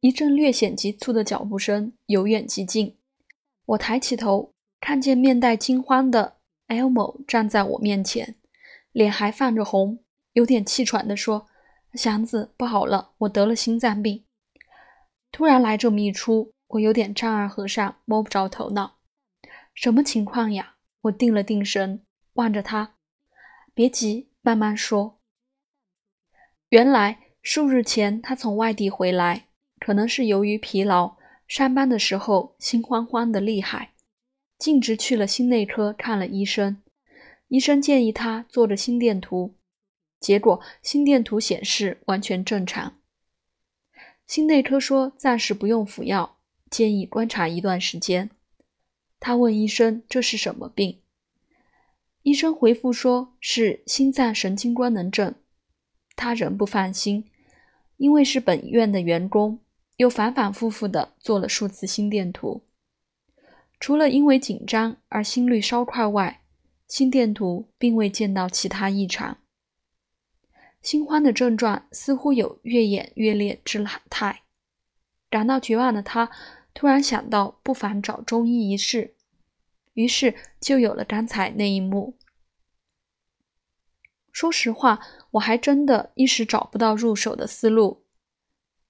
一阵略显急促的脚步声由远及近。我抬起头，看见面带惊慌的 Elmo 站在我面前，脸还泛着红，有点气喘地说：“祥子，不好了，我得了心脏病。”突然来这么一出，我有点丈二和尚摸不着头脑。什么情况呀？我定了定神，望着他，别急，慢慢说。原来数日前他从外地回来，可能是由于疲劳，上班的时候心慌慌的厉害，径直去了心内科看了医生。医生建议他做着心电图，结果心电图显示完全正常。心内科说暂时不用服药，建议观察一段时间。他问医生这是什么病，医生回复说是心脏神经官能症。他仍不放心，因为是本院的员工，又反反复复的做了数次心电图，除了因为紧张而心率稍快外，心电图并未见到其他异常。心慌的症状似乎有越演越烈之态，感到绝望的他突然想到不妨找中医一试，于是就有了刚才那一幕。说实话，我还真的一时找不到入手的思路，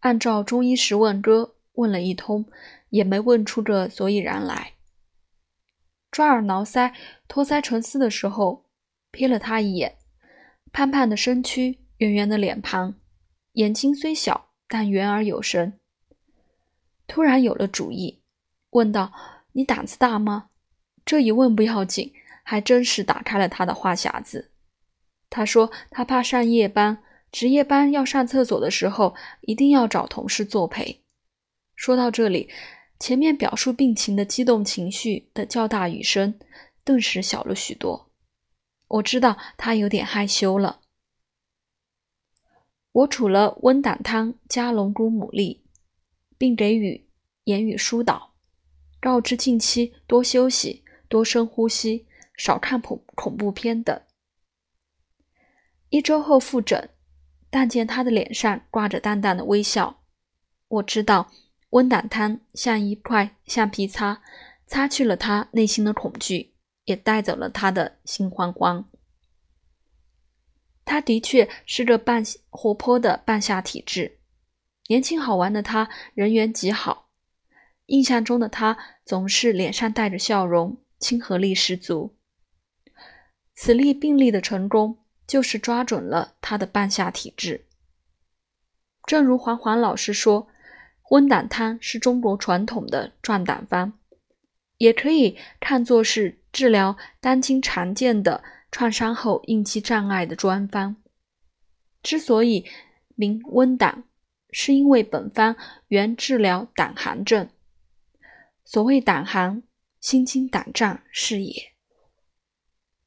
按照中医十问歌问了一通，也没问出个所以然来。抓耳挠腮、托腮沉思的时候，瞥了他一眼。胖胖的身躯，圆圆的脸庞，眼睛虽小，但圆而有神。突然有了主意，问道：“你胆子大吗？”这一问不要紧，还真是打开了他的话匣子。他说他怕上夜班，值夜班要上厕所的时候，一定要找同事作陪。说到这里，前面表述病情的激动情绪的较大语声，顿时小了许多。我知道他有点害羞了。我煮了温胆汤加龙骨牡蛎，并给予言语疏导，告知近期多休息、多深呼吸、少看恐恐怖片等。一周后复诊，但见他的脸上挂着淡淡的微笑。我知道温胆汤像一块橡皮擦，擦去了他内心的恐惧。也带走了他的心慌慌。他的确是个半活泼的半夏体质，年轻好玩的他人缘极好，印象中的他总是脸上带着笑容，亲和力十足。此例病例的成功，就是抓准了他的半夏体质。正如黄黄老师说，温胆汤是中国传统的壮胆方，也可以看作是。治疗当今常见的创伤后应激障碍的专方，之所以名温胆，是因为本方原治疗胆寒症。所谓胆寒，心惊胆战是也。